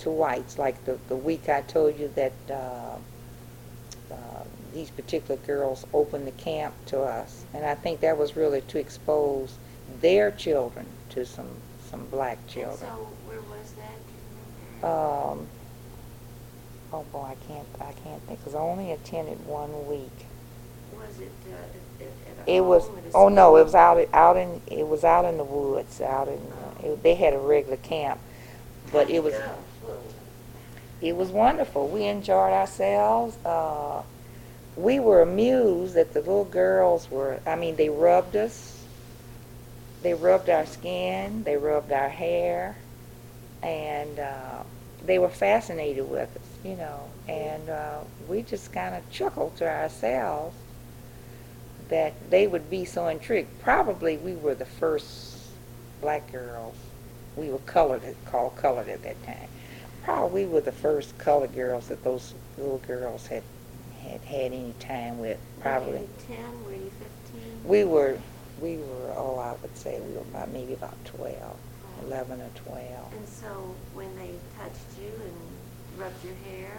to whites. Like the, the week I told you that uh, uh, these particular girls opened the camp to us, and I think that was really to expose their children to some some black and children. so where was that? Do you remember? Um, oh boy, I can't I can't think because I only attended one week. Was it, uh, at, at a It was oh no, it was out out in it was out in the woods out in uh, it, they had a regular camp, but it was? It was wonderful. We enjoyed ourselves. Uh, we were amused that the little girls were. I mean, they rubbed us. They rubbed our skin. They rubbed our hair, and uh, they were fascinated with us. You know, and uh, we just kind of chuckled to ourselves that they would be so intrigued. Probably we were the first black girls. We were colored, called colored at that time. Probably we were the first colored girls that those little girls had had had any time with. Probably Were you ten, were you fifteen? we were we were oh I would say we were about maybe about 12, 11 or twelve. And so when they touched you and rubbed your hair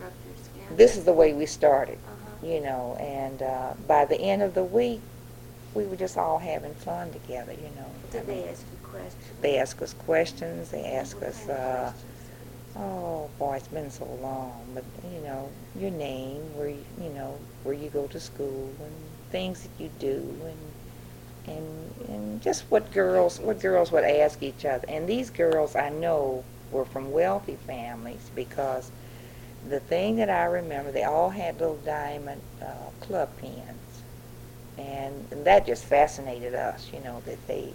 and your skin? This is the way we started, Uh-huh. you know. And uh, by the end of the week, we were just all having fun together, you know. Did I they ask you questions? They ask us questions. They ask What us. Uh. Oh boy, it's been so long. But you know, your name, where you, you know where you go to school, and things that you do, and and and just what girls what girls would ask each other. And these girls, I know, were from wealthy families because the thing that I remember, they all had little diamond uh, club pins, and, and that just fascinated us. You know that they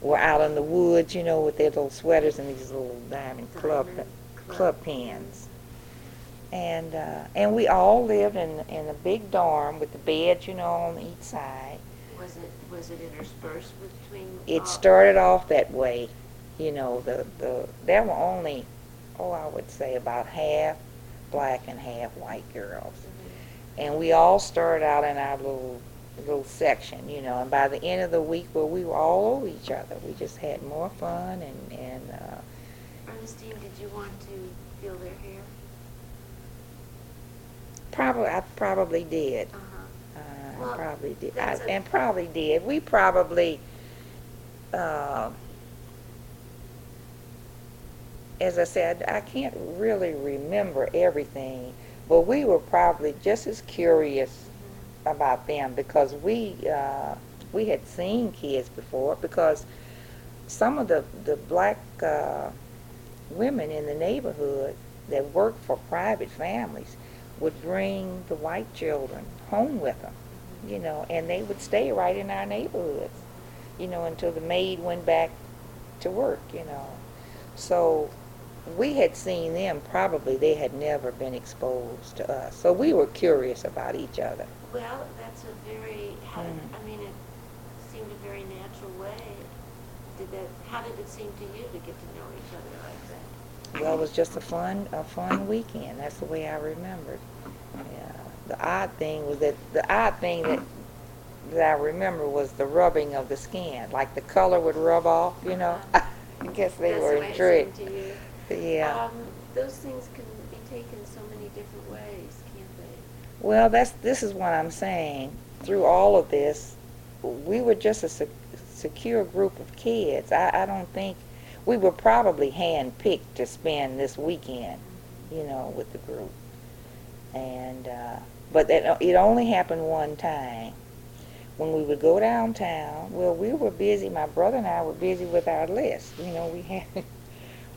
were out in the woods, you know, with their little sweaters and these little diamond club Diamond club pins. And uh, and we all lived in in a big dorm with the beds, you know, on each side. Was it, was it interspersed between? It started off that way, you know. The the there were only, oh, I would say about half black and half white girls, Mhm. and we all started out in our little little section, you know. And by the end of the week, well, we were all over each other. We just had more fun and and. Uh, Ernestine, did you want to feel their hair? Probably, I probably did. Uh-huh. Uh, Well, probably did. I, and probably did. We probably, uh, as I said, I can't really remember everything, But we were probably just as curious about them because we uh, we had seen kids before because some of the the black uh, women in the neighborhood that worked for private families would bring the white children home with them, you know, and they would stay right in our neighborhoods, you know, until the maid went back to work, you know. So we had seen them probably they had never been exposed to us. So we were curious about each other. Well, that's a very, how Mm. I mean, it seemed a very natural way. Did that, how did it seem to you to get to know each other like that? Well, it was just a fun, a fun weekend. That's the way I remembered. Yeah. The odd thing was that the odd thing that that I remember was the rubbing of the skin. Like the color would rub off, you know. I guess they That's were intrigued. Seemed to you? Yeah. Um, those things can be taken so many different ways, can't they? Well, that's this is what I'm saying. Through all of this, we were just a sec- secure group of kids. I, I don't think we were probably handpicked to spend this weekend, you know, with the group. And uh, but that, it only happened one time when we would go downtown. Well, we were busy. My brother and I were busy with our list. You know, we had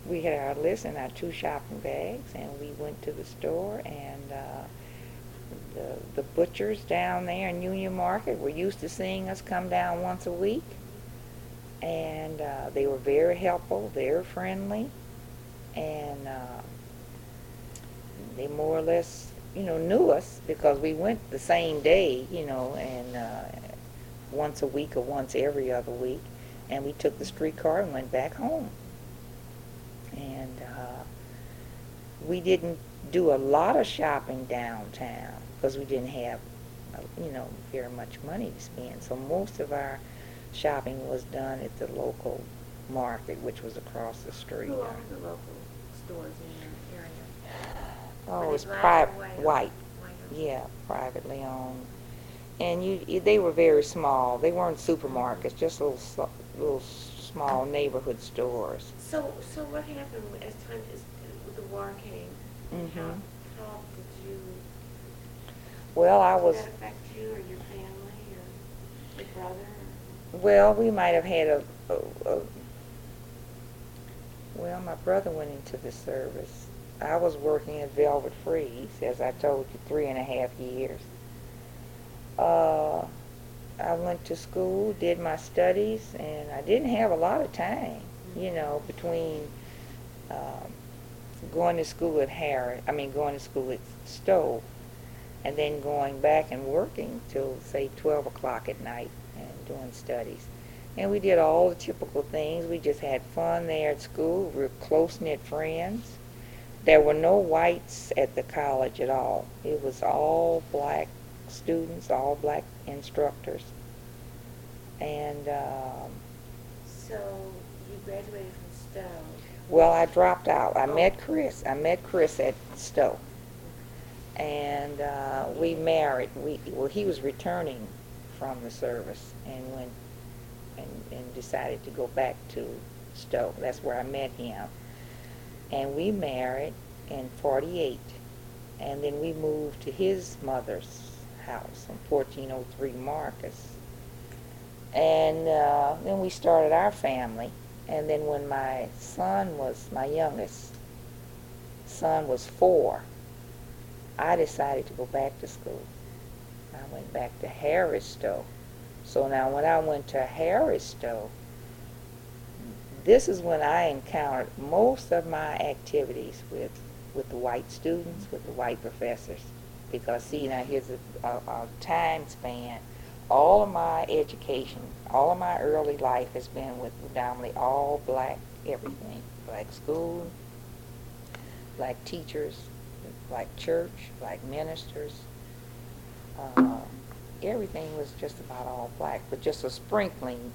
we had our list and our two shopping bags, and we went to the store and. Uh, the, the butchers down there in Union Market were used to seeing us come down once a week. And uh, they were very helpful, very friendly. And uh, they more or less, you know, knew us because we went the same day, you know, and uh, once a week or once every other week. And we took the streetcar and went back home. And uh, we didn't do a lot of shopping downtown because we didn't have, uh, you know, very much money to spend. So most of our shopping was done at the local market, which was across the street. Who owned the local stores in your area? Oh, it was private, white? white, yeah, privately owned. And you- they were very small. They weren't supermarkets, just little, little small neighborhood stores. So, so what happened as time, as the war came? Mhm. How, how did you, Well, I did was. that affect you or your family or your brother? or- Well, we might have had a, a, a well, my brother went into the service. I was working at Velvet Freeze, as I told you, three and a half years. Uh, I went to school, did my studies, and I didn't have a lot of time, you know, between um, going to school at Harris, I mean, going to school at Stowe, and then going back and working till, say, 12 o'clock at night and doing studies. And we did all the typical things. We just had fun there at school. We were close-knit friends. There were no whites at the college at all. It was all black students, all black instructors. And, um, So you graduated from Stowe. well, I dropped out. I Oh. met Chris. I met Chris at Stowe. And uh, we married. We well, he was returning from the service and went and, and decided to go back to Stowe. That's where I met him. And we married in '48, and then we moved to his mother's house on 1403 Marcus. And uh, then we started our family. And then when my son was, my youngest son was four, I decided to go back to school. I went back to Harris Stowe. So now when I went to Harris Stowe, this is when I encountered most of my activities with, with the white students, with the white professors. Because see, now here's a, a, a time span. All of my education, all of my early life has been with predominantly all black everything. Black school, black teachers, black church, black ministers. Uh, everything was just about all black, but just a sprinkling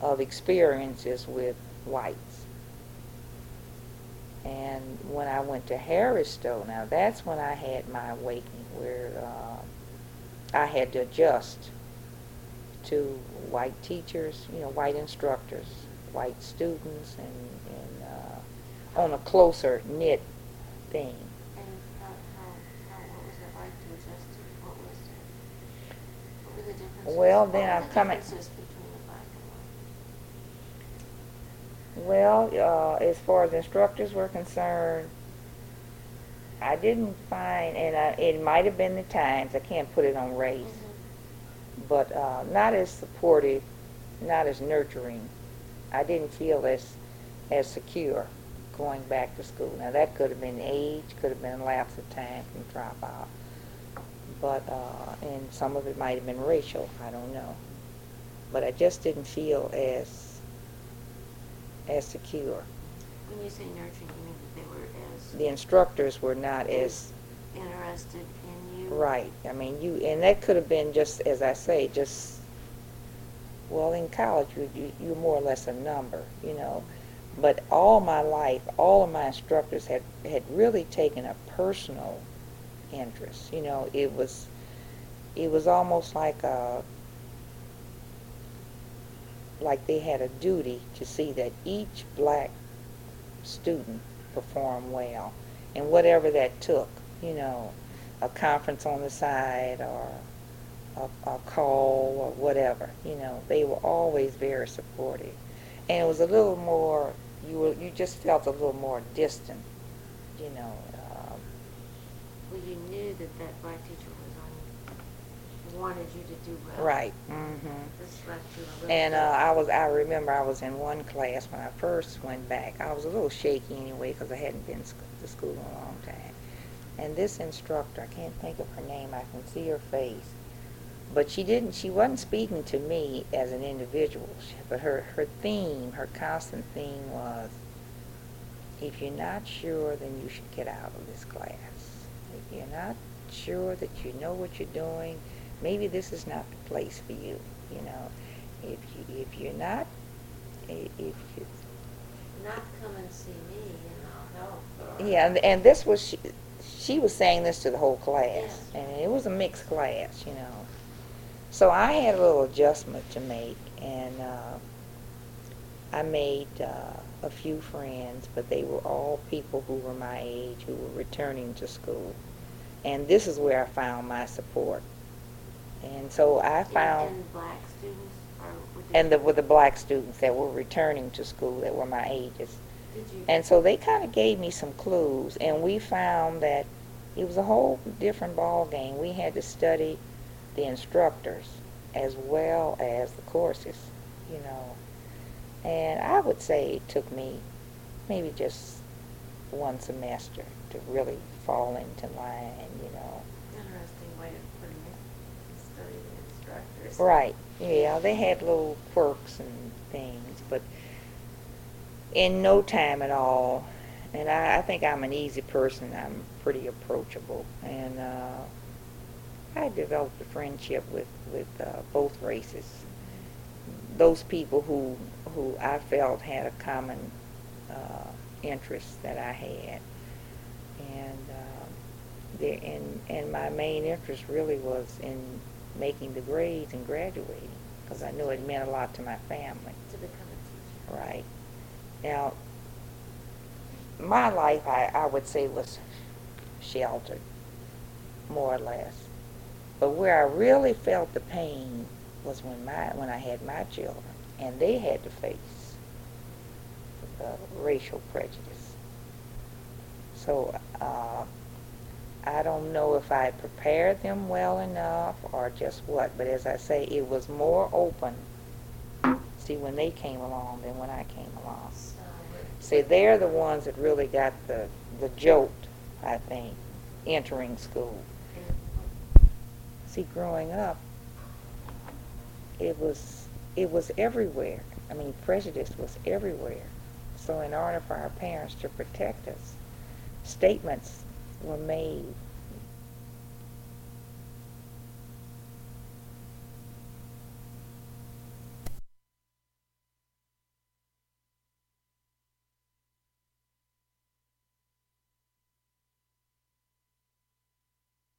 of experiences with whites. And when I went to Harris Stowe, now that's when I had my awakening, where uh, I had to adjust to white teachers, you know, white instructors, white students, and, and uh, on a closer knit thing. Well, then I'm coming. Well, uh, as far as instructors were concerned, I didn't find, and I, it might have been the times, I can't put it on race, but uh, not as supportive, not as nurturing. I didn't feel as, as secure going back to school. Now, that could have been age, could have been lapse of time from dropout. But, uh, and some of it might have been racial, I don't know. But I just didn't feel as, as secure. When you say nurturing, you mean that they were as The instructors were not as, interested in you? right. I mean, you, and that could have been just, as I say, just, well, in college, you, you, you're more or less a number, you know. But all my life, all of my instructors had, had really taken a personal interest. You know, it was, it was almost like a, like they had a duty to see that each black student performed well, and whatever that took, you know, a conference on the side or a, a call or whatever, you know, they were always very supportive, and it was a little more. You were you just felt a little more distant, you know. Um, Well, you knew that that black teacher wanted you to do well. right. Mm-hmm. This left you a little. And uh, I was, I remember I was in one class when I first went back. I was a little shaky anyway because I hadn't been sc- to school in a long time. And this instructor, I can't think of her name, I can see her face. But she didn't, she wasn't speaking to me as an individual. She- But her, her theme, her constant theme was, if you're not sure, then you should get out of this class. If you're not sure that you know what you're doing, maybe this is not the place for you, you know. If you, if you're not, if you, Not come and see me and I'll help. or- yeah, and, and this was, she, she was saying this to the whole class, Yes. and it was a mixed class, you know. So I had a little adjustment to make, and uh, I made uh, a few friends, but they were all people who were my age, who were returning to school. And this is where I found my support. And so I found, And black students and the, with the black students that were returning to school that were my ages. Did you? And so they kind of gave me some clues, and we found that it was a whole different ball game. We had to study the instructors as well as the courses, you know. And I would say it took me maybe just one semester to really fall into line, you know. Interesting way of putting it, study Right. Yeah, they had little quirks and things, but in no time at all, and I, I think I'm an easy person. I'm pretty approachable, and uh, I developed a friendship with with uh, both races. Those people who who I felt had a common uh, interest that I had, and uh, the, and and my main interest really was in making the grades and graduating because I knew it meant a lot to my family. To become a teacher. Right. Now, my life, I, I would say, was sheltered, more or less. But where I really felt the pain was when my when I had my children, and they had to face uh, racial prejudice. So uh, I don't know if I prepared them well enough or just what. But as I say, it was more open. See, when they came along than when I came along. See, they're the ones that really got the, the jolt, I think, entering school. See, growing up, it was, it was everywhere. I mean, prejudice was everywhere. So in order for our parents to protect us, statements were made